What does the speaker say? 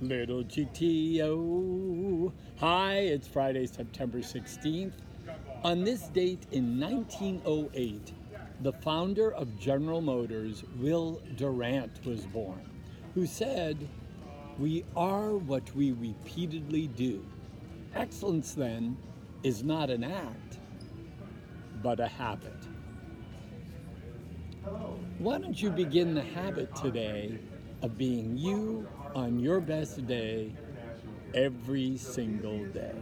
Little GTO. Hi, it's Friday, September 16th. On this date in 1908, the founder of General Motors, Will Durant, was born, who said, We are what we repeatedly do. Excellence, then, is not an act, but a habit. Why don't you begin the habit today of being you on your best day every single day?